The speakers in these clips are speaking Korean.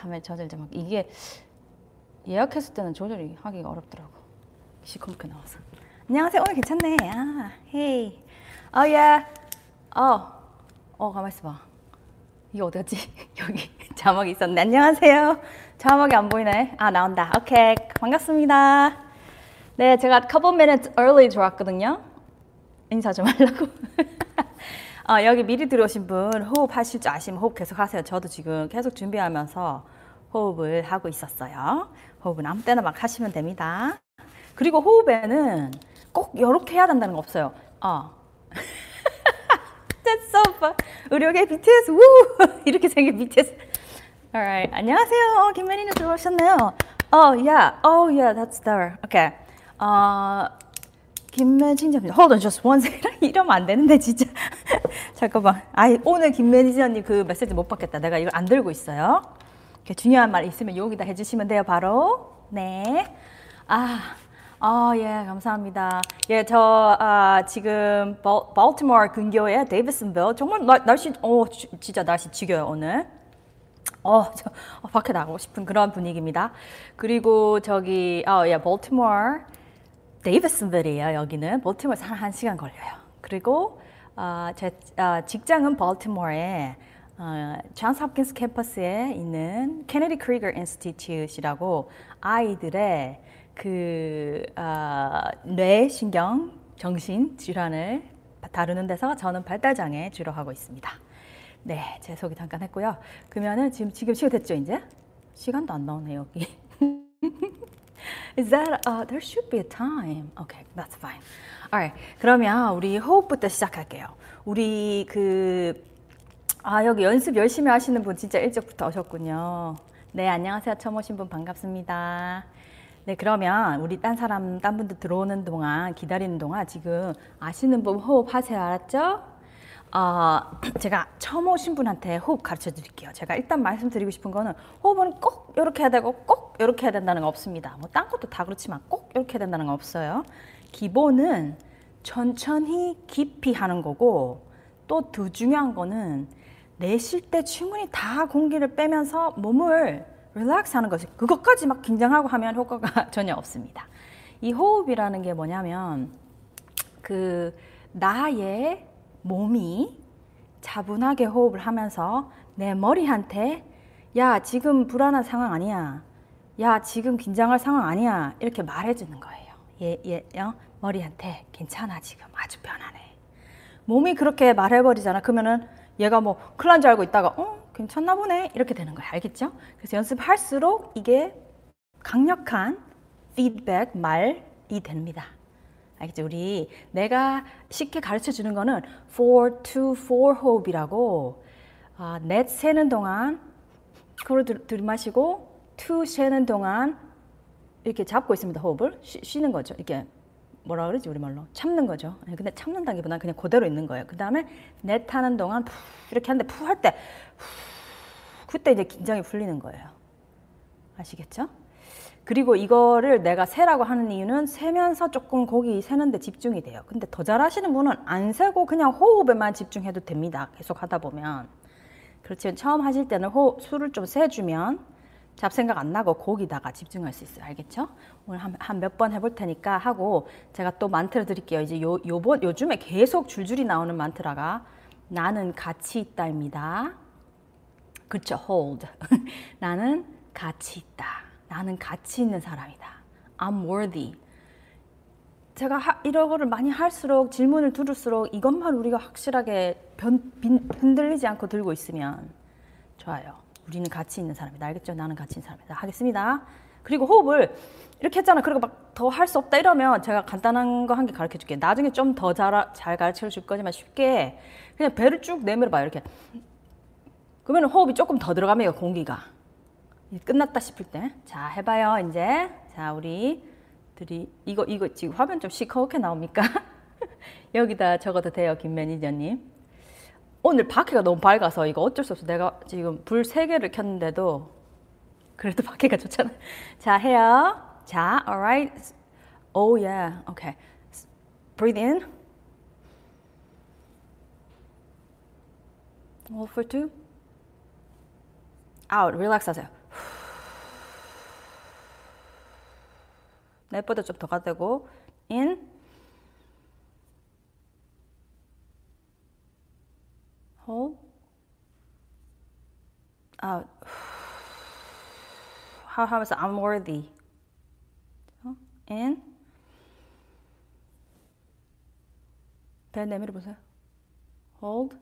잠에 젖을 막 이게 예약했을 때는 조절이 하기가 어렵더라고. 시커멓게 나와서. 안녕하세요. 오늘 괜찮네. 아, 헤이. 어, 예. 어, 어, 가만 있어봐. 이게 어디 갔지? 여기 자막이 있었네. 안녕하세요. 자막이 안 보이네. 아, 나온다. 오케이. 반갑습니다. 네, 제가 couple minutes early 들어왔거든요. 인사 좀 하려고. 어, 여기 미리 들어오신 분 호흡 하실 줄 아시면 호흡 계속 하세요. 저도 지금 계속 준비하면서 호흡을 하고 있었어요. 호흡은 아무 때나 막 하시면 됩니다. 그리고 호흡에는 꼭 이렇게 해야 된다는 거 없어요. 어. So fun. 의료계 BTS 우 이렇게 생긴 BTS. Alright. 안녕하세요. 어, 김맨이님 들어오셨네요. Oh yeah. Oh yeah. That's there. Okay. 어, 김매진님, hold on just one second. 이러면 안 되는데 진짜. 잠깐만. 아, 오늘 김매니저님 그 메시지 못 받겠다. 내가 이걸 안 들고 있어요. 이렇게 중요한 말 있으면 여기다 해주시면 돼요. 바로. 네. 아, 어, 예, 감사합니다. 예, 저 아, 지금 발, 발티모어 근교의 데이비슨빌 정말 나, 날씨, 어, 주, 진짜 날씨 지겨요 오늘. 어, 저, 어, 밖에 나가고 싶은 그런 분위기입니다. 그리고 저기, 어, 예, 볼티모어 데이비슨빌이에요. 여기는 볼티모어에서 한, 한 시간 걸려요. 그리고 어, 제 어, 직장은 볼티모어에 어, 존스 홉킨스 캠퍼스에 있는 Kennedy Krieger Institute이라고 아이들의 그 어, 뇌신경 정신 질환을 다루는 데서 저는 발달장애 주로 하고 있습니다. 네, 제 소개 잠깐 했고요. 그러면은 지금 지금 시간 됐죠, 이제? 시간도 안 나오네 여기. Is that uh, there should be a time? Okay, that's fine. Alright, 그러면 우리 호흡부터 시작할게요. 우리 그 아, 여기 연습 열심히 하시는 분 진짜 일찍부터 오셨군요. 네, 안녕하세요. 처음 오신 분 반갑습니다. 네, 그러면 우리 딴 사람, 딴 분들 들어오는 동안, 기다리는 동안 지금 아시는 분 호흡하세요. 알았죠? 어, 제가 처음 오신 분한테 호흡 가르쳐 드릴게요. 제가 일단 말씀드리고 싶은 거는 호흡은 꼭 이렇게 해야 되고 꼭 이렇게 해야 된다는 거 없습니다. 뭐 딴 것도 다 그렇지만 꼭 이렇게 해야 된다는 거 없어요. 기본은 천천히 깊이 하는 거고 또 더 중요한 거는 내쉴 때 충분히 다 공기를 빼면서 몸을 릴렉스 하는 것이 그것까지 막 긴장하고 하면 효과가 전혀 없습니다. 이 호흡이라는 게 뭐냐면 그 나의 몸이 차분하게 호흡을 하면서 내 머리한테 야 지금 불안한 상황 아니야. 야 지금 긴장할 상황 아니야. 이렇게 말해주는 거예요 얘, 얘 어? 머리한테 괜찮아 지금. 아주 편안해. 몸이 그렇게 말해버리잖아. 그러면은 얘가 뭐 큰일 난 줄 알고 있다가 어 괜찮나 보네. 이렇게 되는 거야 알겠죠? 그래서 연습할수록 이게 강력한 피드백 말이 됩니다 알겠죠? 우리 내가 쉽게 가르쳐 주는 거는 4 to 4 호흡이라고 아, 넷 세는 동안 들, 들이마시고 2 세는 동안 이렇게 잡고 있습니다. 호흡을 쉬, 쉬는 거죠. 이렇게 뭐라 그러지 우리말로 참는 거죠. 근데 참는다기보다는 그냥 그대로 있는 거예요. 그 다음에 넷 하는 동안 푸 이렇게 하는데 푸 할 때 그때 이제 긴장이 풀리는 거예요. 아시겠죠? 그리고 이거를 내가 세라고 하는 이유는 세면서 조금 거기 세는데 집중이 돼요. 근데 더 잘하시는 분은 안 세고 그냥 호흡에만 집중해도 됩니다. 계속 하다 보면. 그렇지만 처음 하실 때는 호, 술을 좀 세주면 잡생각 안 나고 거기다가 집중할 수 있어요. 알겠죠? 오늘 한 몇 번 해볼 테니까 하고 제가 또 만트를 드릴게요. 이제 요, 요번, 요즘에 계속 줄줄이 나오는 만트라가 나는 가치 있다입니다. 그쵸? hold. 나는 가치 있다. 나는 가치 있는 사람이다. I'm worthy. 제가 하, 이런 거를 많이 할수록 질문을 들을수록 이것만 우리가 확실하게 변, 빈, 흔들리지 않고 들고 있으면 좋아요. 우리는 가치 있는 사람이다. 알겠죠? 나는 가치 있는 사람이다. 하겠습니다. 그리고 호흡을 이렇게 했잖아. 그리고 막 더 할 수 없다 이러면 제가 간단한 거 한 개 가르쳐 줄게. 나중에 좀 더 잘 가르쳐 줄 거지만 쉽게 그냥 배를 쭉 내밀어 봐요. 이렇게. 그러면 호흡이 조금 더 들어가면 공기가. 끝났다 싶을 때. 자, 해봐요, 이제. 자, 우리 들이, 이거, 이거 지금 화면 좀 시커멓게 나옵니까? 여기다 적어도 돼요, 김 매니저님. 오늘 밖에가 너무 밝아서 이거 어쩔 수 없어. 내가 지금 불 세 개를 켰는데도 그래도 밖에가 좋잖아. 자, 해요. 자, alright. Oh yeah. Okay. Breathe in. Hold for two. Out. Relax 하세요. 넷보다 좀 더 가도 되고 in hold out 하면서 I'm worthy. in 배 내밀어 보세요. Hold.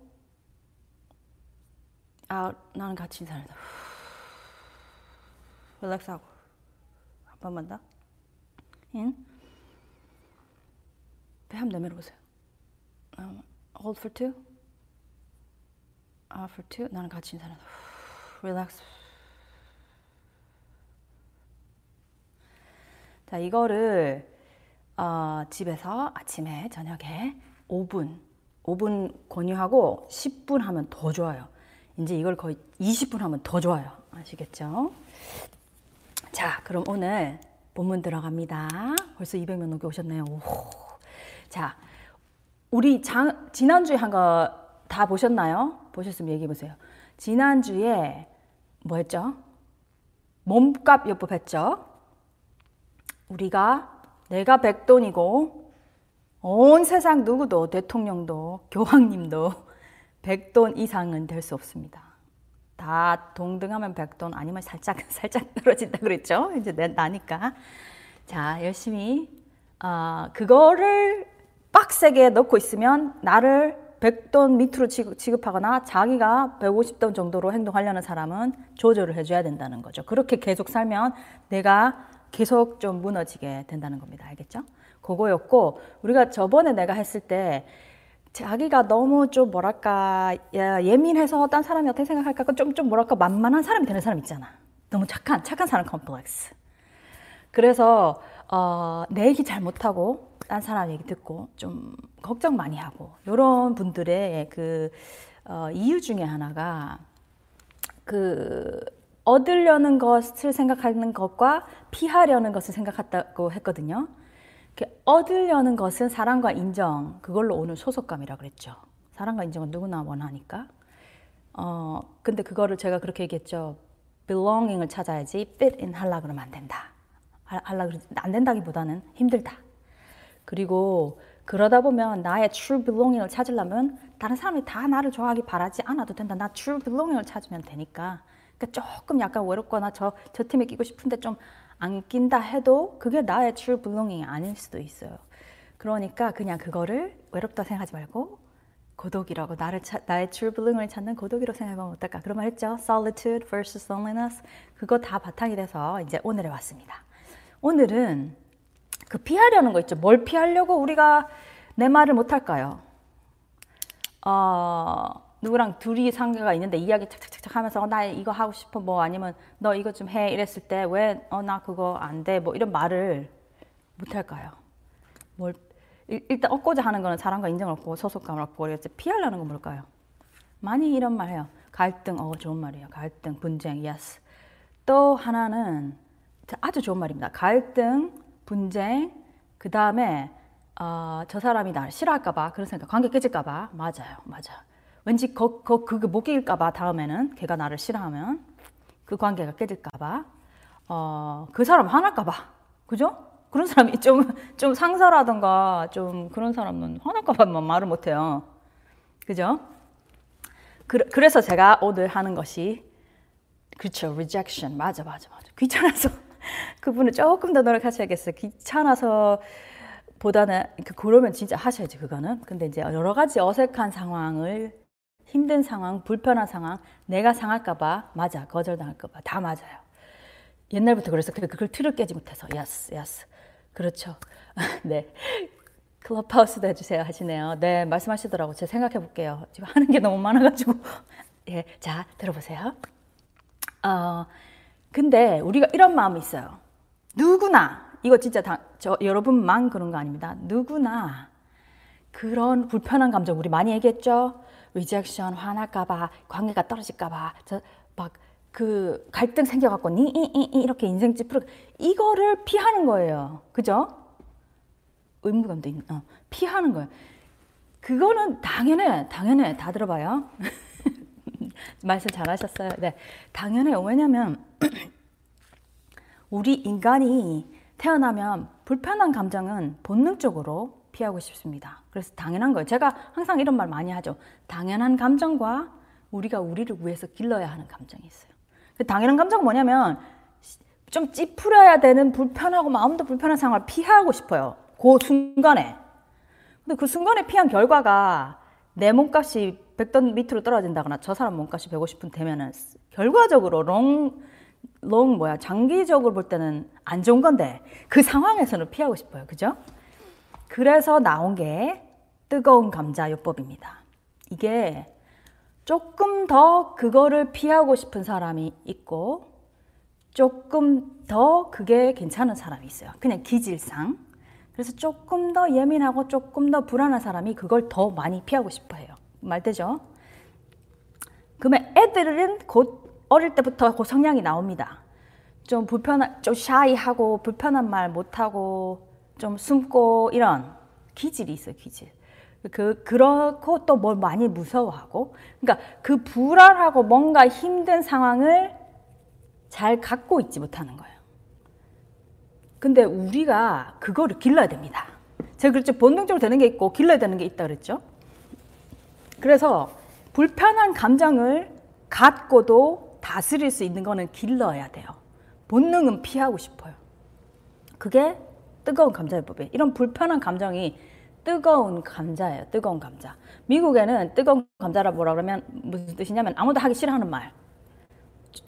out. 나는 같이 살다 릴렉스하고. 한 번만 더 in 배 한번 내밀어 보세요. um, hold for two. out for two? 나는 같이 살다 릴렉스 자 이거를 어, 집에서 아침에 저녁에 5분 5분 권유하고 10분 하면 더 좋아요. 이제 이걸 거의 20분 하면 더 좋아요. 아시겠죠? 자, 그럼 오늘 본문 들어갑니다. 벌써 200명 넘게 오셨네요. 오. 자, 우리 장, 지난주에 한 거 다 보셨나요? 보셨으면 얘기해 보세요. 지난주에 뭐 했죠? 몸값 요법 했죠? 우리가 내가 백돈이고 온 세상 누구도 대통령도 교황님도 백돈 이상은 될 수 없습니다. 다 동등하면 백돈 아니면 살짝 살짝 떨어진다 그랬죠. 이제 나니까 자 열심히 어, 그거를 빡세게 넣고 있으면 나를 백돈 밑으로 취급하거나 자기가 150돈 정도로 행동하려는 사람은 조절을 해줘야 된다는 거죠. 그렇게 계속 살면 내가 계속 좀 무너지게 된다는 겁니다. 알겠죠? 그거였고 우리가 저번에 내가 했을 때 자기가 너무 좀 뭐랄까 예민해서 딴 사람이 어떻게 생각할까 좀, 좀 뭐랄까 만만한 사람이 되는 사람 있잖아. 너무 착한 착한 사람 컴플렉스. 그래서 어, 내 얘기 잘 못하고 딴 사람 얘기 듣고 좀 걱정 많이 하고 이런 분들의 그 어, 이유 중에 하나가 그 얻으려는 것을 생각하는 것과 피하려는 것을 생각했다고 했거든요. 얻으려는 것은 사랑과 인정, 그걸로 오는 소속감이라 그랬죠. 사랑과 인정은 누구나 원하니까. 어, 근데 그거를 제가 그렇게 얘기했죠. belonging을 찾아야지 fit in 하려 그러면 안 된다. 하려 그러면 안 된다기보다는 힘들다. 그리고 그러다 보면 나의 true belonging을 찾으려면 다른 사람이 다 나를 좋아하기 바라지 않아도 된다. 나 true belonging을 찾으면 되니까. 그러니까 조금 약간 외롭거나 저, 저 팀에 끼고 싶은데 좀 안 낀다 해도 그게 나의 true belonging이 아닐 수도 있어요. 그러니까 그냥 그거를 외롭다 생각하지 말고 고독이라고 나를 차, 나의 true belonging을 찾는 고독이라고 생각하면 어떨까? 그런 말 했죠. Solitude versus loneliness. 그거 다 바탕이 돼서 이제 오늘에 왔습니다. 오늘은 그 피하려는 거 있죠. 뭘 피하려고 우리가 내 말을 못 할까요? 어, 누구랑 둘이 상대가 있는데 이야기 착착착착 하면서 어, 나 이거 하고 싶어 뭐 아니면 너 이거 좀 해 이랬을 때 왜 어 나 그거 안 돼 뭐 이런 말을 못 할까요? 뭘 일단 얻고자 하는 거는 사랑과 인정을 얻고 소속감을 얻고 그랬지 피하려는 건 뭘까요? 많이 이런 말 해요. 갈등, 어 좋은 말이에요. 갈등, 분쟁, yes. 또 하나는 아주 좋은 말입니다. 갈등, 분쟁, 그 다음에 어, 저 사람이 나를 싫어할까봐 그런 생각, 관계 깨질까봐 맞아요, 맞아요. 왠지 거, 거, 그게 못 깨질까봐 다음에는 걔가 나를 싫어하면 그 관계가 깨질까봐 어, 그 사람 화날까봐 그죠? 그런 사람이 좀, 좀 상사라든가 좀 그런 사람은 화날까봐 말을 못해요. 그죠? 그, 그래서 제가 오늘 하는 것이 그렇죠. rejection. 맞아, 맞아, 맞아. 귀찮아서 그분을 조금 더 노력하셔야겠어요. 귀찮아서 보다는 그, 그러면 진짜 하셔야지 그거는. 근데 이제 여러 가지 어색한 상황을 힘든 상황, 불편한 상황, 내가 상할까봐, 맞아, 거절당할까봐, 다 맞아요. 옛날부터 그래서 그걸 틀을 깨지 못해서, yes, yes. 그렇죠. 네. 클럽하우스도 해주세요 하시네요. 네, 말씀하시더라고. 제가 생각해 볼게요. 지금 하는 게 너무 많아가지고. 예, 자, 들어보세요. 어, 근데 우리가 이런 마음이 있어요. 누구나, 이거 진짜 다, 저, 여러분만 그런 거 아닙니다. 누구나 그런 불편한 감정, 우리 많이 얘기했죠? 리젝션 화날까봐 관계가 떨어질까봐 저막 그 갈등 생겨갖고 니이이 이렇게 인생 찌푸르 이거를 피하는 거예요. 그죠? 의무감도 있는 어, 피하는 거예요. 그거는 당연해, 당연해. 다 들어봐요. 말씀 잘하셨어요. 네, 당연해요. 왜냐면 우리 인간이 태어나면 불편한 감정은 본능적으로 피하고 싶습니다. 그래서 당연한 거예요. 제가 항상 이런 말 많이 하죠. 당연한 감정과 우리가 우리를 위해서 길러야 하는 감정이 있어요. 그 당연한 감정은 뭐냐면 좀 찌푸려야 되는 불편하고 마음도 불편한 상황을 피하고 싶어요. 그 순간에. 근데 그 순간에 피한 결과가 내 몸값이 100돈 밑으로 떨어진다거나 저 사람 몸값이 150불 되면은 결과적으로 long, long 뭐야, 장기적으로 볼 때는 안 좋은 건데 그 상황에서는 피하고 싶어요. 그죠? 그래서 나온 게 뜨거운 감자 요법입니다. 이게 조금 더 그거를 피하고 싶은 사람이 있고 조금 더 그게 괜찮은 사람이 있어요. 그냥 기질상. 그래서 조금 더 예민하고 조금 더 불안한 사람이 그걸 더 많이 피하고 싶어 해요. 말 되죠? 그러면 애들은 곧 어릴 때부터 그 성향이 나옵니다. 좀 불편한, 좀 샤이하고 불편한 말 못하고 좀 숨고 이런 기질이 있어요, 기질. 그, 그렇고 또 뭘 많이 무서워하고. 그러니까 그 불안하고 뭔가 힘든 상황을 잘 갖고 있지 못하는 거예요. 근데 우리가 그거를 길러야 됩니다. 제가 그랬죠. 본능적으로 되는 게 있고 길러야 되는 게 있다 그랬죠. 그래서 불편한 감정을 갖고도 다스릴 수 있는 거는 길러야 돼요. 본능은 피하고 싶어요. 그게 뜨거운 감자요법이에요. 이런 불편한 감정이 뜨거운 감자예요. 뜨거운 감자. 미국에는 뜨거운 감자라 뭐라 그러면 무슨 뜻이냐면 아무도 하기 싫어하는 말.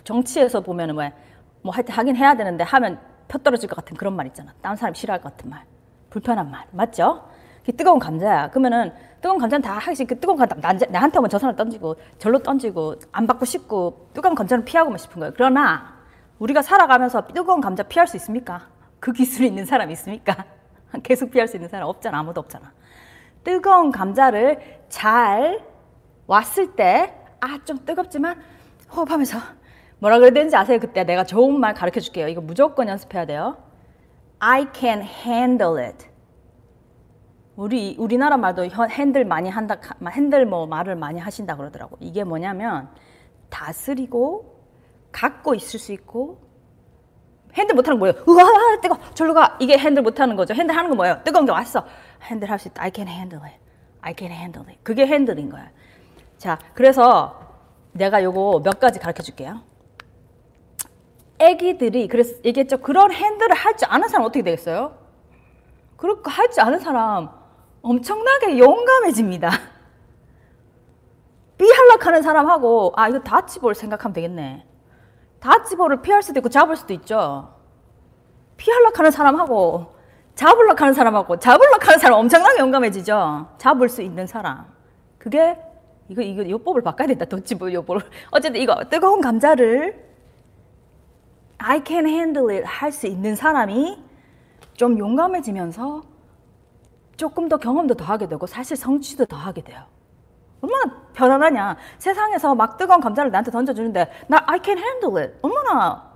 정치에서 보면은 뭐, 뭐 하여튼 하긴 해야 되는데 하면 펴 떨어질 것 같은 그런 말 있잖아. 다른 사람 싫어할 것 같은 말. 불편한 말. 맞죠? 그 뜨거운 감자야. 그러면은 뜨거운 감자는 다 하기 그 뜨거운 감자 나, 나한테 오면 저 사람 던지고 절로 던지고 안 받고 싶고 뜨거운 감자는 피하고만 싶은 거예요. 그러나 우리가 살아가면서 뜨거운 감자 피할 수 있습니까? 그 기술이 있는 사람 있습니까? 계속 피할 수 있는 사람 없잖아. 아무도 없잖아. 뜨거운 감자를 잘 왔을 때, 아, 좀 뜨겁지만 호흡하면서 뭐라 그래야 되는지 아세요? 그때 내가 좋은 말 가르쳐 줄게요. 이거 무조건 연습해야 돼요. I can handle it. 우리 우리나라 말도 핸들 많이 한다 핸들 뭐 말을 많이 하신다 그러더라고. 이게 뭐냐면 다스리고 갖고 있을 수 있고 핸들 못하는 거 뭐예요? 우와 뜨거 절로 가 이게 핸들 못하는 거죠. 핸들 하는 거 뭐예요? 뜨거운 게 왔어. 핸들 할 수 있다. I can handle it. I can handle it. 그게 핸들인 거야. 자 그래서 내가 요거 몇 가지 가르쳐 줄게요. 애기들이 그래서 얘기했죠. 그런 핸들을 할 줄 아는 사람 어떻게 되겠어요? 그렇게 할 줄 아는 사람 엄청나게 용감해집니다. 삐할락하는 사람하고 아 이거 다치볼 생각하면 되겠네. 다치볼을 피할 수도 있고 잡을 수도 있죠. 피할락하는 사람하고 잡을락하는 사람하고 잡을락하는 사람 엄청나게 용감해지죠. 잡을 수 있는 사람. 그게 이거 이거 요법을 바꿔야 된다. 도치볼 요법을. 어쨌든 이거 뜨거운 감자를 I can handle it 할 수 있는 사람이 좀 용감해지면서 조금 더 경험도 더 하게 되고 사실 성취도 더 하게 돼요. 얼마나 편안하냐. 세상에서 막 뜨거운 감자를 나한테 던져주는데 나 I can handle it. 얼마나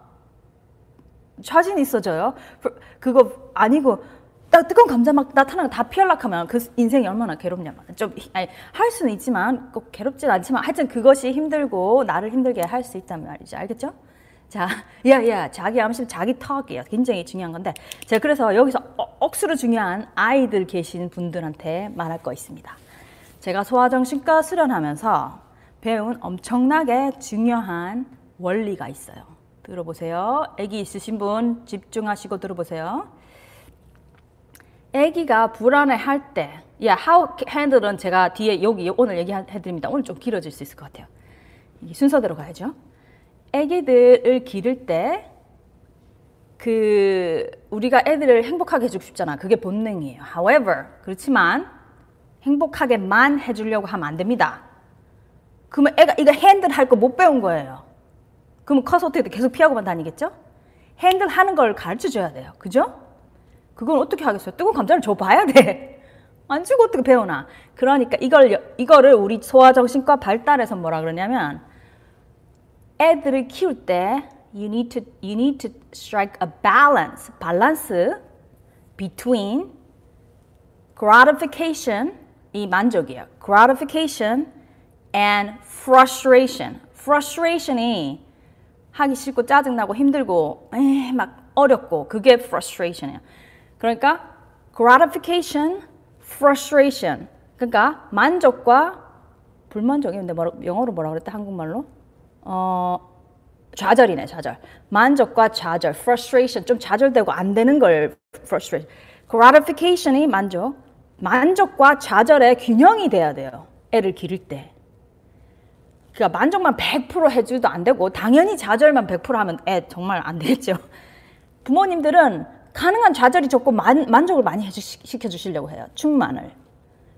자신 있어져요. 그거 아니고 딱 뜨거운 감자 막 나타나고 다 피할락하면 그 인생이 얼마나 괴롭냐. 좀 할 수는 있지만 꼭 괴롭진 않지만 하여튼 그것이 힘들고 나를 힘들게 할 수 있단 말이죠. 알겠죠? 자, 야, 야, 자기 암심, 자기 턱이에요. 굉장히 중요한 건데. 제가 그래서 여기서 어, 억수로 중요한 아이들 계신 분들한테 말할 거 있습니다. 제가 소아정신과 수련하면서 배운 엄청나게 중요한 원리가 있어요. 들어보세요. 아기 있으신 분 집중하시고 들어보세요. 아기가 불안해 할 때, 야, how handle은 제가 뒤에 여기 오늘 얘기해 드립니다. 오늘 좀 길어질 수 있을 것 같아요. 순서대로 가야죠. 애기들을 기를 때 그 우리가 애들을 행복하게 해주고 싶잖아. 그게 본능이에요. However, 그렇지만 행복하게만 해주려고 하면 안 됩니다. 그러면 애가 이거 핸들 할 거 못 배운 거예요. 그러면 커서 어떻게 계속 피하고만 다니겠죠? 핸들 하는 걸 가르쳐 줘야 돼요. 그죠? 그건 어떻게 하겠어요? 뜨거운 감자를 줘 봐야 돼. 안 주고 어떻게 배우나? 그러니까 이걸, 이거를 우리 소아정신과 발달에서 뭐라 그러냐면 애들을 키울 때 you need to you need to strike a balance, 밸런스 between gratification 이 만족이에요. gratification and frustration. frustration이 하기 싫고 짜증나고 힘들고 에이, 막 어렵고 그게 frustration이에요. 그러니까 gratification, frustration. 그러니까 만족과 불만족이 근데 뭐라, 영어로 뭐라 그랬대 한국말로? 어 좌절이네 좌절. 만족과 좌절, frustration 좀 좌절되고 안 되는 걸 frustration. gratification이 만족, 만족과 좌절의 균형이 돼야 돼요. 애를 기를 때. 그러니까 만족만 100% 해줘도 안 되고 당연히 좌절만 100% 하면 애 정말 안 되겠죠. 부모님들은 가능한 좌절이 적고 만, 만족을 많이 시켜주시려고 해요. 충만을.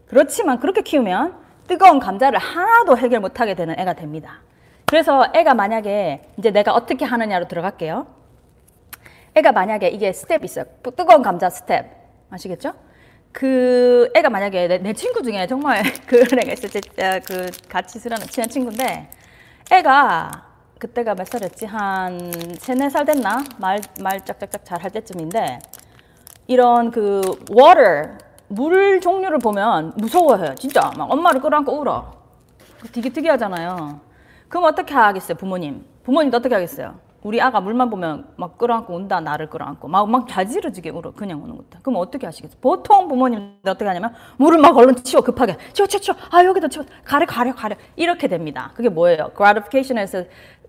그렇지만 그렇게 키우면 뜨거운 감자를 하나도 해결 못하게 되는 애가 됩니다. 그래서 애가 만약에 이제 내가 어떻게 하느냐로 들어갈게요. 애가 만약에 이게 스텝 있어요. 뜨거운 감자 스텝. 아시겠죠? 그 애가 만약에 내, 내 친구 중에 정말 그런 애가 있을 때그 같이 술하는 친한 친구인데 애가 그때가 몇 살이었지? 한 세네 살 됐나? 말, 말 짝짝짝 잘 할 때쯤인데 이런 그 water 물 종류를 보면 무서워해요. 진짜 막 엄마를 끌어안고 울어. 되게 특이하잖아요. 그럼 어떻게 하겠어요, 부모님? 부모님도 어떻게 하겠어요? 우리 아가 물만 보면 막 끌어안고 운다, 나를 끌어안고 막 막 자지러지게 울어, 그냥 우는 것도. 그럼 어떻게 하시겠어요? 보통 부모님들 어떻게 하냐면 물을 막 얼른 치워 급하게 치워 치워 치워 아 여기다 치워 가려 가려 가려 이렇게 됩니다. 그게 뭐예요? gratification에서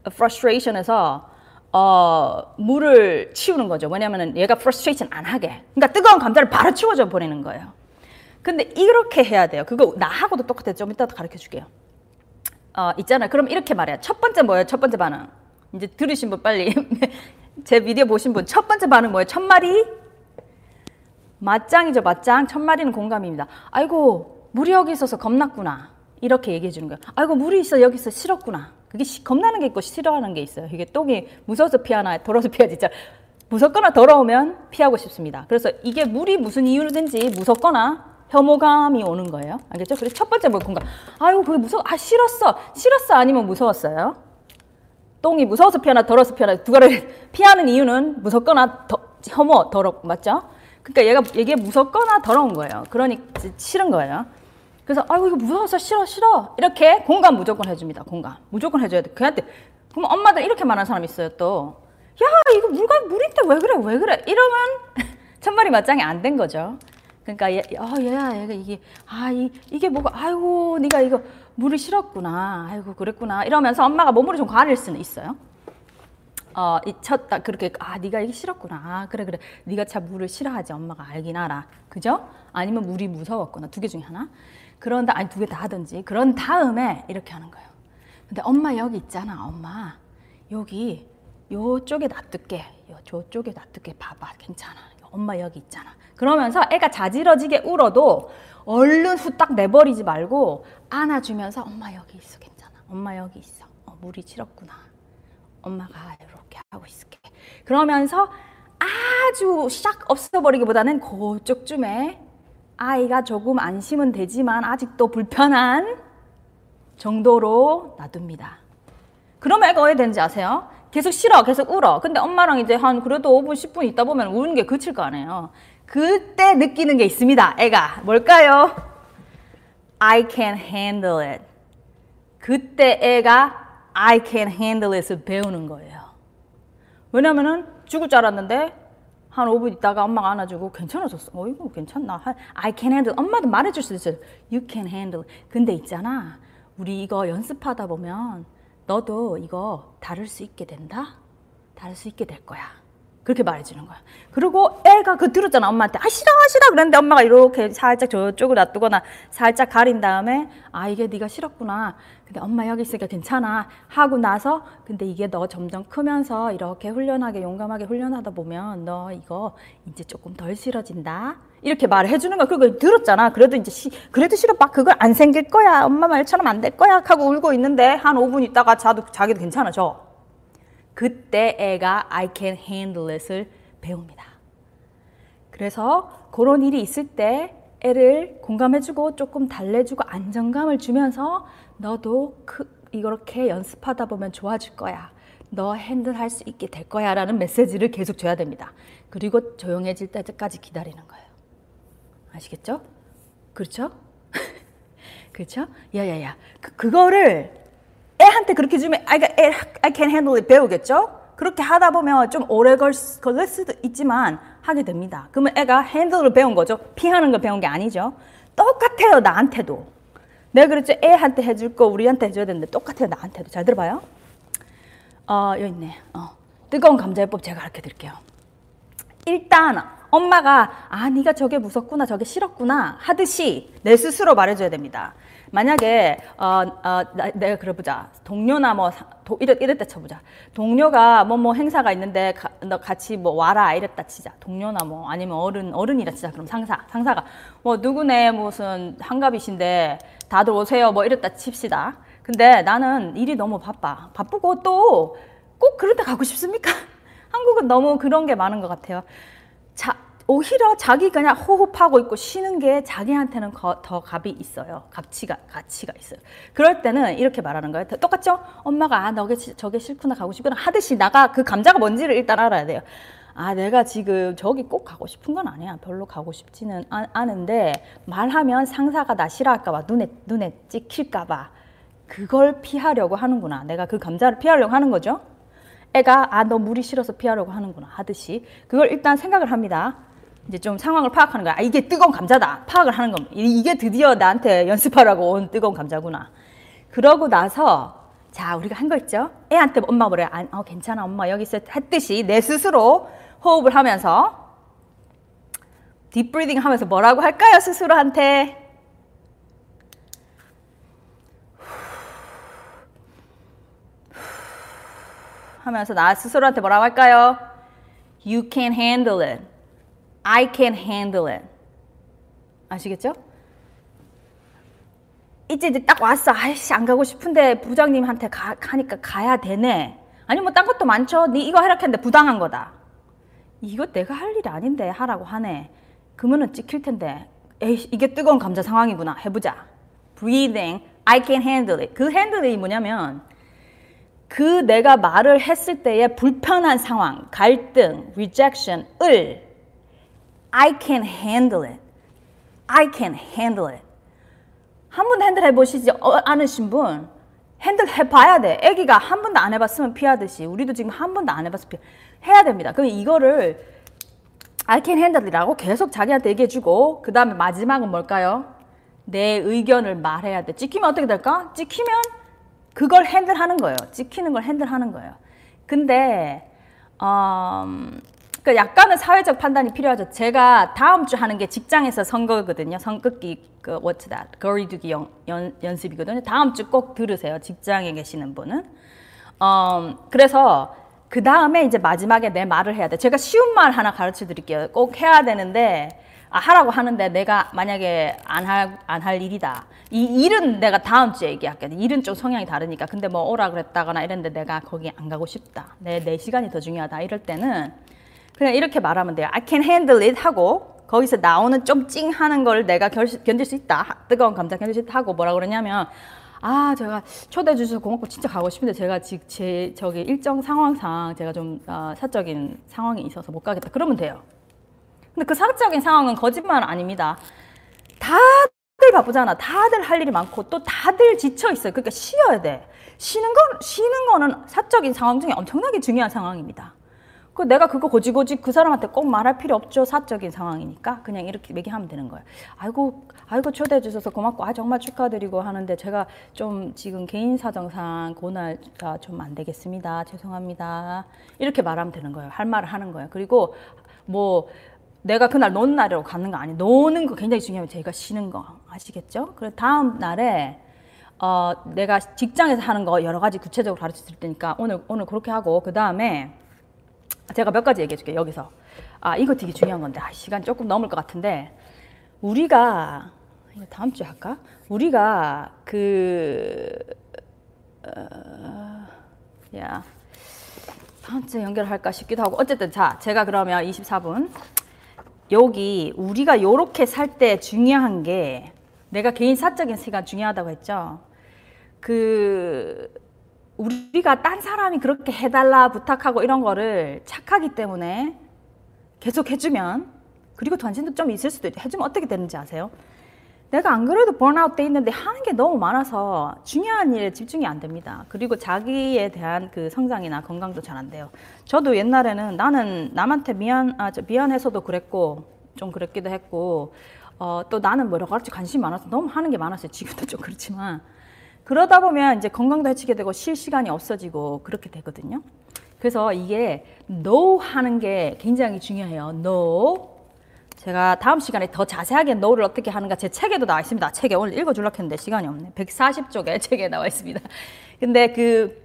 frustration에서 어, 물을 치우는 거죠. 왜냐면은 얘가 frustration 안 하게. 그러니까 뜨거운 감자를 바로 치워줘 버리는 거예요. 근데 이렇게 해야 돼요. 그거 나하고도 똑같아요. 좀 이따 가르쳐 줄게요. 어, 있잖아요. 그럼 이렇게 말해요. 첫 번째 뭐예요? 첫 번째 반응. 이제 들으신 분 빨리. 제 비디오 보신 분. 첫 번째 반응 뭐예요? 첫 마리? 맞짱이죠 맞짱. 첫 마리는 공감입니다. 아이고 물이 여기 있어서 겁났구나. 이렇게 얘기해 주는 거예요. 아이고 물이 있어 여기 있어. 싫었구나. 그게 시, 겁나는 게 있고 싫어하는 게 있어요. 이게 똥이 무서워서 피하나 더러워서 피하지 진짜 무섭거나 더러우면 피하고 싶습니다. 그래서 이게 물이 무슨 이유든지 무섭거나 혐오감이 오는 거예요. 알겠죠? 그래서 첫 번째 뭐 공감. 아이고 그게 무서워. 아 싫었어. 싫었어? 아니면 무서웠어요 똥이 무서워서 피하나 더러워서 피하나 두 가지를 피하는 이유는 무섭거나 더, 혐오 더럽 맞죠? 그러니까 얘가 이게 무섭거나 더러운 거예요. 그러니 싫은 거예요. 그래서 아이고 이거 무서워서 싫어 싫어 이렇게 공감 무조건 해줍니다. 공감 무조건 해줘야 돼. 그한테 그럼 엄마들 이렇게 말하는 사람 있어요 또. 야 이거 물가 물인데 왜 그래 왜 그래 이러면 천마리 맞짱이 안 된 거죠. 그러니까 얘, 어, 얘야 얘가 이게 아 이, 이게 뭐가 아이고 네가 이거 물을 싫었구나. 아이고 그랬구나. 이러면서 엄마가 몸으로 좀 가릴 수는 있어요. 어, 이쳤다 그렇게 아 네가 이게 싫었구나. 아, 그래 그래. 네가 참 물을 싫어하지. 엄마가 알긴 알아. 그죠? 아니면 물이 무서웠구나. 두 개 중에 하나. 그런다 아니 두 개 다 하든지. 그런 다음에 이렇게 하는 거예요. 근데 엄마 여기 있잖아. 엄마. 여기 요쪽에 놔둘게. 요 저쪽에 놔둘게. 봐봐. 괜찮아. 엄마 여기 있잖아. 그러면서 애가 자지러지게 울어도 얼른 후딱 내버리지 말고 안아주면서 엄마 여기 있어 괜찮아. 엄마 여기 있어. 어, 물이 질었구나. 엄마가 이렇게 하고 있을게. 그러면서 아주 샥 없어버리기보다는 그쪽쯤에 아이가 조금 안심은 되지만 아직도 불편한 정도로 놔둡니다. 그러면 애가 왜 되는지 아세요? 계속 싫어 계속 울어. 근데 엄마랑 이제 한 그래도 5분 10분 있다 보면 우는 게 그칠 거 아니에요 그때 느끼는 게 있습니다. 애가 뭘까요? I can handle it. 그때 애가 I can handle it을 배우는 거예요. 왜냐면은 죽을 줄 알았는데 한 5분 있다가 엄마가 안아주고 괜찮아졌어. 어이구 괜찮나? I can handle. 엄마도 말해줄 수 있어요. You can handle. 근데 있잖아. 우리 이거 연습하다 보면 너도 이거 다룰 수 있게 된다. 다룰 수 있게 될 거야. 그렇게 말해주는 거야. 그리고 애가 그 들었잖아 엄마한테 아 싫어 싫어 그랬는데 엄마가 이렇게 살짝 저쪽을 놔두거나 살짝 가린 다음에 아 이게 네가 싫었구나. 근데 엄마 여기 있으니까 괜찮아 하고 나서 근데 이게 너 점점 크면서 이렇게 훈련하게 용감하게 훈련하다 보면 너 이거 이제 조금 덜 싫어진다. 이렇게 말해 주는 거야. 그거 들었잖아. 그래도 이제 시, 그래도 싫어. 막 그걸 안 생길 거야. 엄마 말처럼 안 될 거야. 하고 울고 있는데 한 5분 있다가 자도 자기도 괜찮아져. 그때 애가 I can handle it을 배웁니다. 그래서 그런 일이 있을 때 애를 공감해주고 조금 달래주고 안정감을 주면서 너도 그, 이렇게 연습하다 보면 좋아질 거야. 너 핸들할 수 있게 될 거야 라는 메시지를 계속 줘야 됩니다. 그리고 조용해질 때까지 기다리는 거예요. 아시겠죠? 그렇죠? 그렇죠? 야야야. 그, 그거를 애한테 그렇게 주면 I, I can handle it 배우겠죠? 그렇게 하다 보면 좀 오래 걸, 걸릴 수도 있지만 하게 됩니다. 그러면 애가 핸들을 배운 거죠. 피하는 걸 배운 게 아니죠. 똑같아요, 나한테도. 내가 그랬죠. 애한테 해줄 거 우리한테 해줘야 되는데 똑같아요, 나한테도. 잘 들어봐요. 어, 여기 있네. 어, 뜨거운 감자요법 제가 가르쳐 드릴게요. 일단 엄마가 아 네가 저게 무섭구나 저게 싫었구나 하듯이 내 스스로 말해줘야 됩니다. 만약에 어, 어 나, 내가 그래 보자. 동료나 뭐 도, 이럴 때 쳐보자. 동료가 뭐뭐 뭐 행사가 있는데 가, 너 같이 뭐 와라 이랬다 치자. 동료나 뭐 아니면 어른 어른이라 치자. 그럼 상사 상사가. 뭐 누구네 무슨 한갑이신데 다들 오세요 뭐 이랬다 칩시다. 근데 나는 일이 너무 바빠. 바쁘고 또 꼭 그런 데 가고 싶습니까? 한국은 너무 그런 게 많은 것 같아요. 자 오히려 자기 그냥 호흡하고 있고 쉬는 게 자기한테는 거, 더 값이 있어요. 가치가 가치가 있어요. 그럴 때는 이렇게 말하는 거예요. 똑같죠? 엄마가 아 너게 저게 싫구나 가고 싶구나 하듯이 나가 그 감자가 뭔지를 일단 알아야 돼요. 아 내가 지금 저기 꼭 가고 싶은 건 아니야. 별로 가고 싶지는 않은데 말하면 상사가 나 싫어할까 봐 눈에 눈에 찍힐까 봐 그걸 피하려고 하는구나. 내가 그 감자를 피하려고 하는 거죠. 애가 아 너 물이 싫어서 피하려고 하는구나 하듯이 그걸 일단 생각을 합니다. 이제 좀 상황을 파악하는 거야. 아, 이게 뜨거운 감자다. 파악을 하는 겁니다. 이게 드디어 나한테 연습하라고 온 뜨거운 감자구나. 그러고 나서 자, 우리가 한 거 있죠? 애한테 엄마 뭐래? 아, 어, 괜찮아. 엄마 여기서 했듯이 내 스스로 호흡을 하면서 deep breathing 하면서 뭐라고 할까요? 스스로한테. 하면서 나 스스로한테 뭐라고 할까요? You can handle it. I can handle it. 아시겠죠? 이제 딱 왔어. 아이씨 안 가고 싶은데 부장님한테 가, 가니까 가야 되네. 아니 뭐 딴 것도 많죠. 네 이거 하라 했는데 부당한 거다. 이거 내가 할 일이 아닌데 하라고 하네. 그러면은 찍힐 텐데. 에이 이게 뜨거운 감자 상황이구나. 해보자. Breathing. I can handle it. 그 handle이 뭐냐면 그 내가 말을 했을 때의 불편한 상황, 갈등, rejection을 I can handle it. I can handle it. 한 번도 핸들 해보시지 어, 않으신 분 핸들 해봐야 돼. 아기가 한 번도 안 해봤으면 피하듯이 우리도 지금 한 번도 안 해봤으면 피 해야 됩니다. 그럼 이거를 I can handle이라고 계속 자기한테 얘기해주고 그 다음에 마지막은 뭘까요? 내 의견을 말해야 돼. 찍히면 어떻게 될까? 찍히면 그걸 핸들하는 거예요. 찍히는 걸 핸들하는 거예요. 근데 음, 그 약간은 사회적 판단이 필요하죠. 제가 다음 주 하는 게 직장에서 선거거든요. 선긋기 그 what's that? 거리두기 연, 연, 연습이거든요. 다음 주 꼭 들으세요. 직장에 계시는 분은. 음, 그래서 그 다음에 이제 마지막에 내 말을 해야 돼. 제가 쉬운 말 하나 가르쳐 드릴게요. 꼭 해야 되는데 아, 하라고 하는데 내가 만약에 안 할 안 할 일이다. 이 일은 내가 다음 주에 얘기할게. 일은 좀 성향이 다르니까. 근데 뭐 오라 그랬다거나 이랬는데 내가 거기 안 가고 싶다. 내, 내 시간이 더 중요하다. 이럴 때는 그냥 이렇게 말하면 돼요. I can handle it 하고 거기서 나오는 좀 찡하는 걸 내가 결, 견딜 수 있다. 뜨거운 감자 견딜 수 있다 하고 뭐라 그러냐면 아 제가 초대해 주셔서 고맙고 진짜 가고 싶은데 제가 지금 제 저기 일정 상황상 제가 좀 어, 사적인 상황이 있어서 못 가겠다. 그러면 돼요. 근데 그 사적인 상황은 거짓말 아닙니다. 다들 바쁘잖아. 다들 할 일이 많고 또 다들 지쳐 있어요. 그러니까 쉬어야 돼. 쉬는 건 쉬는 거는 사적인 상황 중에 엄청나게 중요한 상황입니다. 그 내가 그거 고지고지 그 사람한테 꼭 말할 필요 없죠. 사적인 상황이니까 그냥 이렇게 얘기하면 되는 거예요. 아이고, 아이고 초대해 주셔서 고맙고 아 정말 축하드리고 하는데 제가 좀 지금 개인 사정상 그날가 좀 안 되겠습니다. 죄송합니다. 이렇게 말하면 되는 거예요. 할 말을 하는 거예요. 그리고 뭐 내가 그날 노는 날이라고 가는 거 아니에요. 노는 거 굉장히 중요해요. 제가 쉬는 거 아시겠죠? 그래 다음 날에 어, 내가 직장에서 하는 거 여러 가지 구체적으로 가르쳐 드릴 테니까 오늘 오늘 그렇게 하고 그 다음에 제가 몇 가지 얘기해 줄게요. 여기서. 아, 이거 되게 중요한 건데. 아, 시간 조금 넘을 것 같은데. 우리가, 다음 주에 할까? 우리가 그, 어, 야. 다음 주에 연결할까 싶기도 하고. 어쨌든, 자, 제가 그러면 24분. 여기 우리가 요렇게 살 때 중요한 게 내가 개인 사적인 시간 중요하다고 했죠. 그 우리가 딴 사람이 그렇게 해달라 부탁하고 이런 거를 착하기 때문에 계속 해주면 그리고 관심도 좀 있을 수도 있고 해주면 어떻게 되는지 아세요? 내가 안 그래도 번아웃 돼 있는데 하는 게 너무 많아서 중요한 일에 집중이 안 됩니다. 그리고 자기에 대한 그 성장이나 건강도 잘 안 돼요. 저도 옛날에는 나는 남한테 미안, 아, 저 미안해서도 그랬고, 좀 그랬기도 했고, 어, 또 나는 뭐 여러 가지 관심이 많아서 너무 하는 게 많았어요. 지금도 좀 그렇지만. 그러다 보면 이제 건강도 해치게 되고 쉴 시간이 없어지고 그렇게 되거든요. 그래서 이게 no 하는 게 굉장히 중요해요. no. 제가 다음 시간에 더 자세하게 no를 어떻게 하는가 제 책에도 나와 있습니다. 책에 오늘 읽어주려고 했는데 시간이 없네. 140쪽에 책에 나와 있습니다. 근데 그,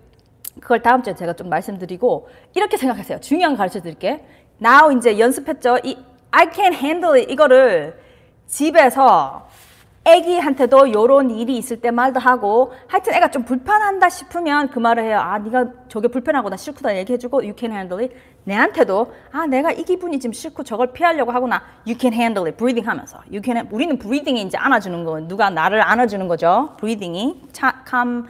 그걸 다음 주에 제가 좀 말씀드리고 이렇게 생각하세요. 중요한 거 가르쳐 드릴게. now 이제 연습했죠. 이 I can handle it 이거를 집에서 애기한테도 요런 일이 있을 때 말도 하고 하여튼 애가 좀 불편한다 싶으면 그 말을 해요. 아 네가 저게 불편하고 나 싫구나 얘기해주고 you can handle it. 내한테도 아 내가 이 기분이 지금 싫고 저걸 피하려고 하구나 you can handle it. breathing 하면서 you can 우리는 breathing이 이제 안아주는 거 누가 나를 안아주는 거죠. breathing이 참,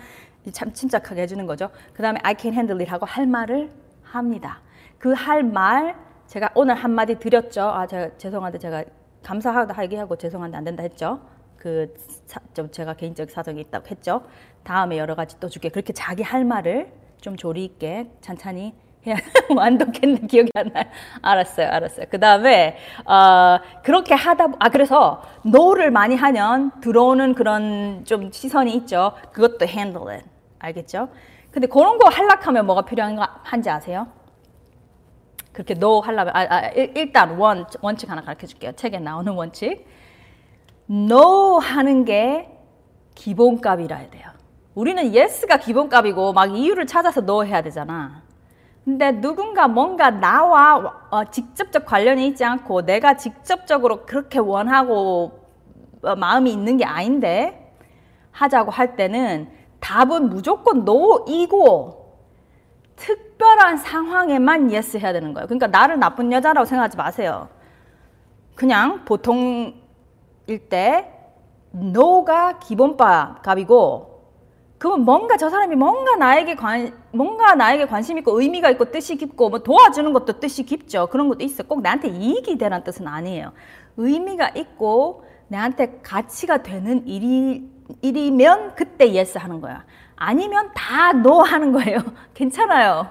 참 침착하게 해주는 거죠. 그 다음에 I can handle it 하고 할 말을 합니다. 그 할 말 제가 오늘 한마디 드렸죠. 아 제가 죄송한데 제가 감사하다 얘기하고 죄송한데 안 된다 했죠. 그 사, 좀 제가 개인적 사정이 있다고 했죠. 다음에 여러 가지 또 줄게. 그렇게 자기 할 말을 좀 조리 있게 찬찬히 해야 완독했는데 기억이 안 나요. 알았어요, 알았어요. 그 다음에 어, 그렇게 하다 아 그래서 no를 많이 하면 들어오는 그런 좀 시선이 있죠. 그것도 handle it. 알겠죠? 근데 그런 거 할락하면 뭐가 필요한지 아세요? 그렇게 no 하려면 아, 아, 일단 원 원칙 하나 가르쳐 줄게요. 책에 나오는 원칙. No 하는 게 기본값이라 해야 돼요. 우리는 yes가 기본값이고 막 이유를 찾아서 no 해야 되잖아. 근데 누군가 뭔가 나와 어, 직접적 관련이 있지 않고 내가 직접적으로 그렇게 원하고 어, 마음이 있는 게 아닌데 하자고 할 때는 답은 무조건 no이고 특별한 상황에만 yes 해야 되는 거예요. 그러니까 나를 나쁜 여자라고 생각하지 마세요. 그냥 보통 일때 no가 기본값이고 그러면 뭔가 저 사람이 뭔가 나에게 관 뭔가 나에게 관심 있고 의미가 있고 뜻이 깊고 뭐 도와주는 것도 뜻이 깊죠. 그런 것도 있어. 꼭 나한테 이익이 되는 뜻은 아니에요. 의미가 있고 나한테 가치가 되는 일이 일이면 그때 yes 하는 거야. 아니면 다 no 하는 거예요. 괜찮아요.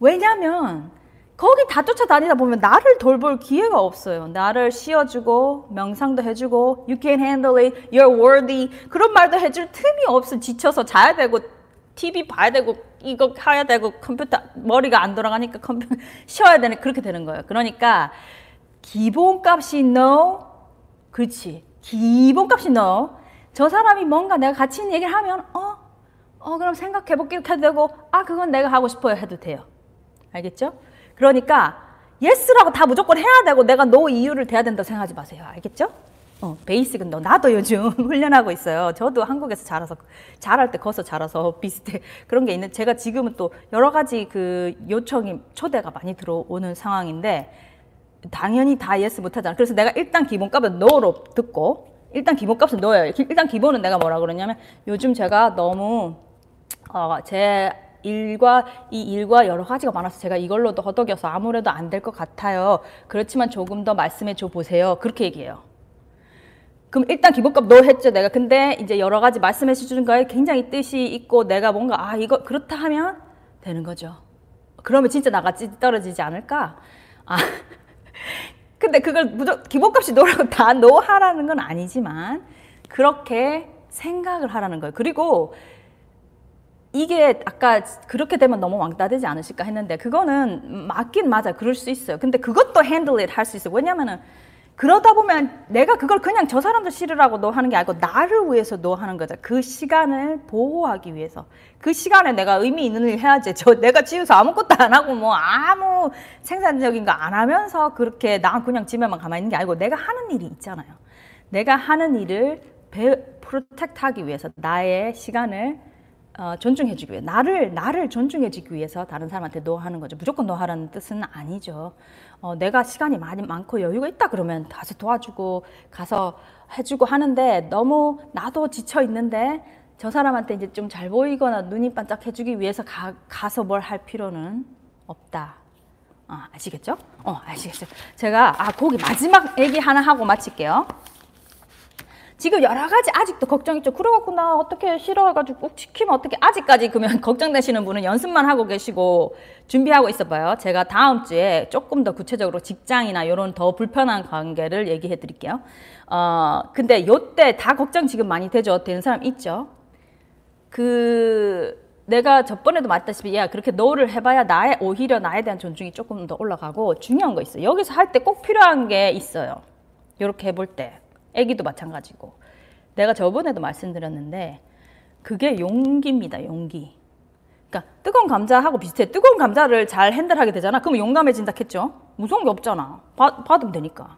왜냐면 거기 다 쫓아다니다 보면 나를 돌볼 기회가 없어요. 나를 씌워주고 명상도 해주고 you can handle it, you're worthy 그런 말도 해줄 틈이 없어. 지쳐서 자야 되고 TV 봐야 되고 이거 해야 되고 컴퓨터 머리가 안 돌아가니까 컴퓨터 쉬어야 되는 그렇게 되는 거예요. 그러니까 기본값이 no, 그렇지. 기본값이 no. 저 사람이 뭔가 내가 같이 있는 얘기를 하면 어, 어 그럼 생각해볼게 해도 되고 아 그건 내가 하고 싶어요 해도 돼요. 알겠죠? 그러니까 yes라고 다 무조건 해야 되고 내가 no 이유를 대야 된다고 생각하지 마세요. 알겠죠? 어, basic은 no. 나도 요즘 훈련하고 있어요. 저도 한국에서 자라서, 자랄 때 커서 자라서 비슷해. 그런 게 있는, 제가 지금은 또 여러 가지 그 요청이, 초대가 많이 들어오는 상황인데, 당연히 다 yes 못 하잖아. 그래서 내가 일단 기본값은 no로 듣고, 일단 기본값은 넣어요. 일단 기본은 내가 뭐라 그러냐면, 요즘 제가 너무, 어, 제 일과 이 일과 여러 가지가 많아서 제가 이걸로도 허덕여서 아무래도 안 될 것 같아요. 그렇지만 조금 더 말씀해 줘 보세요. 그렇게 얘기해요. 그럼 일단 기본값 너 했죠 내가 근데 이제 여러 가지 말씀해 주는 거에 굉장히 뜻이 있고 내가 뭔가 아 이거 그렇다 하면 되는 거죠. 그러면 진짜 나같이 떨어지지 않을까? 아 근데 그걸 무조건 기본값이 너라고 다 너 하라는 건 아니지만 그렇게 생각을 하라는 거예요. 그리고 이게 아까 그렇게 되면 너무 왕따 되지 않으실까 했는데 그거는 맞긴 맞아. 그럴 수 있어요. 근데 그것도 핸들 할수 있어요. 왜냐면은 그러다 보면 내가 그걸 그냥 저 사람들 싫으라고 너 하는 게 아니고 나를 위해서 너 하는 거죠. 그 시간을 보호하기 위해서. 그 시간에 내가 의미 있는 일 해야지. 저 내가 집에서 아무것도 안 하고 뭐 아무 생산적인 거 안 하면서 그렇게 나 그냥 집에만 가만히 있는 게 아니고 내가 하는 일이 있잖아요. 내가 하는 일을 protect 하기 위해서 나의 시간을 어, 존중해주기 위해 나를 나를 존중해주기 위해서 다른 사람한테 no하는 거죠. 무조건 no하라는 뜻은 아니죠. 어, 내가 시간이 많이 많고 여유가 있다 그러면 가서 도와주고 가서 해주고 하는데 너무 나도 지쳐 있는데 저 사람한테 이제 좀 잘 보이거나 눈이 반짝 해주기 위해서 가, 가서 뭘 할 필요는 없다. 아, 아시겠죠? 어, 아시겠죠? 제가 아 거기 마지막 얘기 하나 하고 마칠게요. 지금 여러 가지 아직도 걱정 있죠. 그래갖고 나 어떻게 싫어해가지고 꼭 시키면 어떻게 아직까지 그러면 걱정되시는 분은 연습만 하고 계시고 준비하고 있어봐요. 제가 다음 주에 조금 더 구체적으로 직장이나 이런 더 불편한 관계를 얘기해 드릴게요. 어, 근데 요때 다 걱정 지금 많이 되죠. 되는 사람 있죠. 그 내가 저번에도 말했다시피 야 그렇게 no를 해봐야 나의 오히려 나에 대한 존중이 조금 더 올라가고 중요한 거 있어요. 여기서 할 때 꼭 필요한 게 있어요. 이렇게 해볼 때 애기도 마찬가지고 내가 저번에도 말씀드렸는데 그게 용기입니다. 용기. 그러니까 뜨거운 감자하고 비슷해. 뜨거운 감자를 잘 handle하게 되잖아. 그럼 용감해진다 했죠. 무서운 게 없잖아. 받, 받으면 되니까.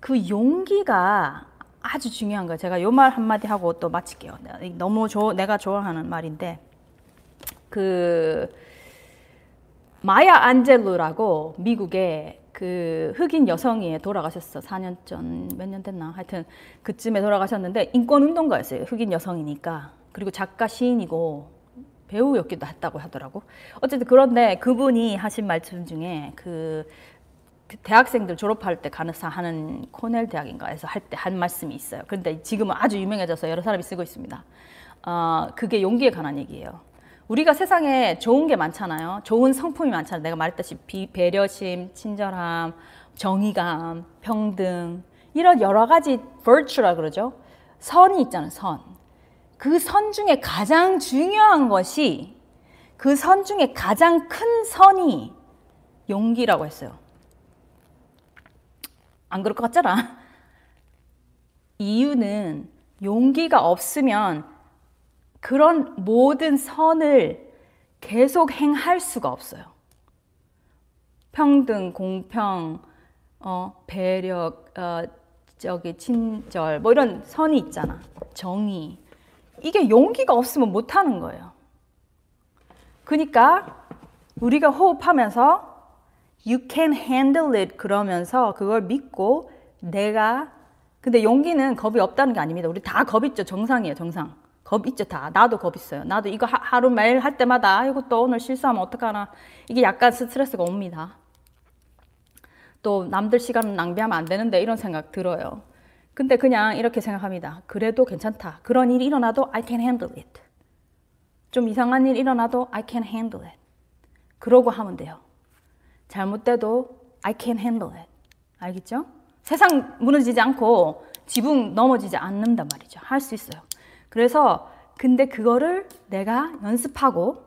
그 용기가 아주 중요한 거예요. 제가 요 말 한마디 하고 또 마칠게요. 너무 조, 내가 좋아하는 말인데 그 마야 안젤로라고 미국의 그 흑인 여성이 돌아가셨어. 4년 전, 몇 년 됐나? 하여튼 그쯤에 돌아가셨는데 인권운동가였어요. 흑인 여성이니까. 그리고 작가, 시인이고 배우였기도 했다고 하더라고. 어쨌든 그런데 그분이 하신 말씀 중에 그, 그 대학생들 졸업할 때 가는 하는 코넬 대학인가에서 할 때 한 말씀이 있어요. 그런데 지금은 아주 유명해져서 여러 사람이 쓰고 있습니다. 어, 그게 용기에 관한 얘기예요. 우리가 세상에 좋은 게 많잖아요. 좋은 성품이 많잖아요. 내가 말했다시피 배려심, 친절함, 정의감, 평등 이런 여러 가지 virtue라 그러죠. 선이 있잖아요. 선. 그 선 중에 가장 중요한 것이 그 선 중에 가장 큰 선이 용기라고 했어요. 안 그럴 것 같잖아. 이유는 용기가 없으면 그런 모든 선을 계속 행할 수가 없어요. 평등, 공평, 어, 배려, 어, 저기 친절, 뭐 이런 선이 있잖아. 정의. 이게 용기가 없으면 못 하는 거예요. 그러니까 우리가 호흡하면서 you can handle it 그러면서 그걸 믿고 내가 근데 용기는 겁이 없다는 게 아닙니다. 우리 다 겁 있죠. 정상이에요, 정상. 겁 있죠 다. 나도 겁 있어요. 나도 이거 하, 루 매일 할 때마다 또 오늘 실수하면 어떡하나. 이게 약간 스트레스가 옵니다. 또 남들 시간 낭비하면 안 되는데 이런 생각 들어요. 근데 그냥 이렇게 생각합니다. 그래도 괜찮다. 그런 일이 일어나도 I can handle it. 좀 이상한 일 일어나도 I can handle it. 그러고 하면 돼요. 잘못돼도 I can handle it. 알겠죠? 세상 무너지지 않고 지붕 넘어지지 않는단 말이죠. 할 수 있어요 그래서 근데 그거를 내가 연습하고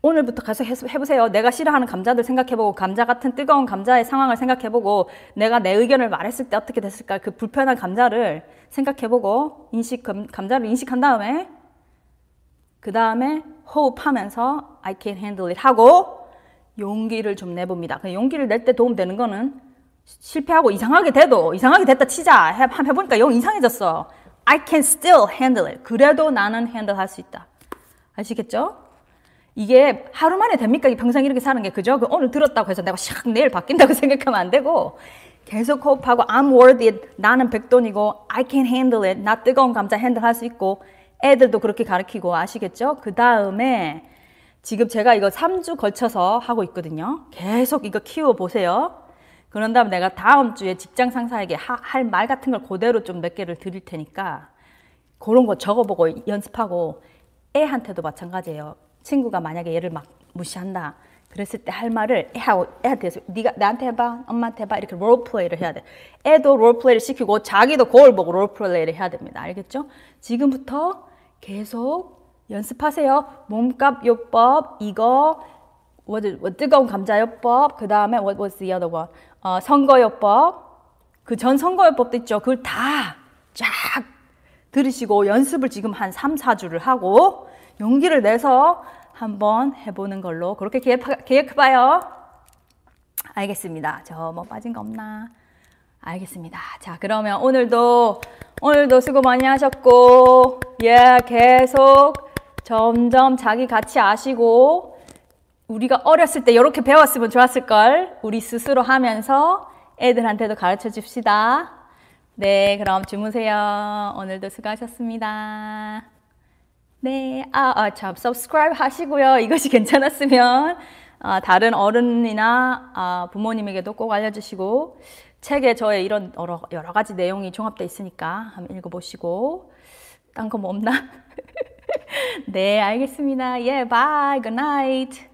오늘부터 가서 해보세요. 내가 싫어하는 감자들 생각해보고 감자 같은 뜨거운 감자의 상황을 생각해보고 내가 내 의견을 말했을 때 어떻게 됐을까 그 불편한 감자를 생각해보고 인식 감자를 인식한 다음에 그 다음에 호흡하면서 I can handle it 하고 용기를 좀 내봅니다. 그 용기를 낼 때 도움되는 거는 실패하고 이상하게 돼도 이상하게 됐다 치자 해, 해보니까 영 이상해졌어. I can still handle it. 그래도 나는 핸들 할수 있다. 아시겠죠? 이게 하루 만에 됩니까? 평생 이렇게 사는 게 그죠? 그 오늘 들었다고 해서 내가 샥 내일 바뀐다고 생각하면 안 되고 계속 호흡하고 I'm worth it. 나는 백돈이고 I can handle it. 나 뜨거운 감자 핸들 할수 있고 애들도 그렇게 가르치고 아시겠죠? 그 다음에 지금 제가 이거 3주 걸쳐서 하고 있거든요. 계속 이거 키워 보세요. 그런 다음 내가 다음 주에 직장 상사에게 할 말 같은 걸 그대로 좀 몇 개를 드릴 테니까 그런 거 적어보고 연습하고 애한테도 마찬가지예요. 친구가 만약에 얘를 막 무시한다. 그랬을 때 할 말을 애하고 애한테 해서 네가 나한테 해봐, 엄마한테 해봐 이렇게 롤플레이를 해야 돼. 애도 롤플레이를 시키고 자기도 거울 보고 롤플레이를 해야 됩니다. 알겠죠? 지금부터 계속 연습하세요. 몸값 요법 이거 what, 뜨거운 감자요법 그 다음에 what was the other one? 어, 선거요법, 그 전 선거요법도 있죠. 그걸 다 쫙 들으시고 연습을 지금 한 3, 4주를 하고 용기를 내서 한번 해보는 걸로 그렇게 계획, 계획해봐요. 알겠습니다. 저 뭐 빠진 거 없나? 알겠습니다. 자, 그러면 오늘도, 오늘도 수고 많이 하셨고, 예, 계속 점점 자기 가치 아시고, 우리가 어렸을 때 이렇게 배웠으면 좋았을걸. 우리 스스로 하면서 애들한테도 가르쳐 줍시다. 네, 그럼 주무세요. 오늘도 수고하셨습니다. 네, 아, 아 참, subscribe 하시고요. 이것이 괜찮았으면 아, 다른 어른이나 아, 부모님에게도 꼭 알려주시고 책에 저의 이런 여러, 여러 가지 내용이 종합되어 있으니까 한번 읽어보시고 딴 거 뭐 없나? 네, 알겠습니다. 예, yeah, bye, good night.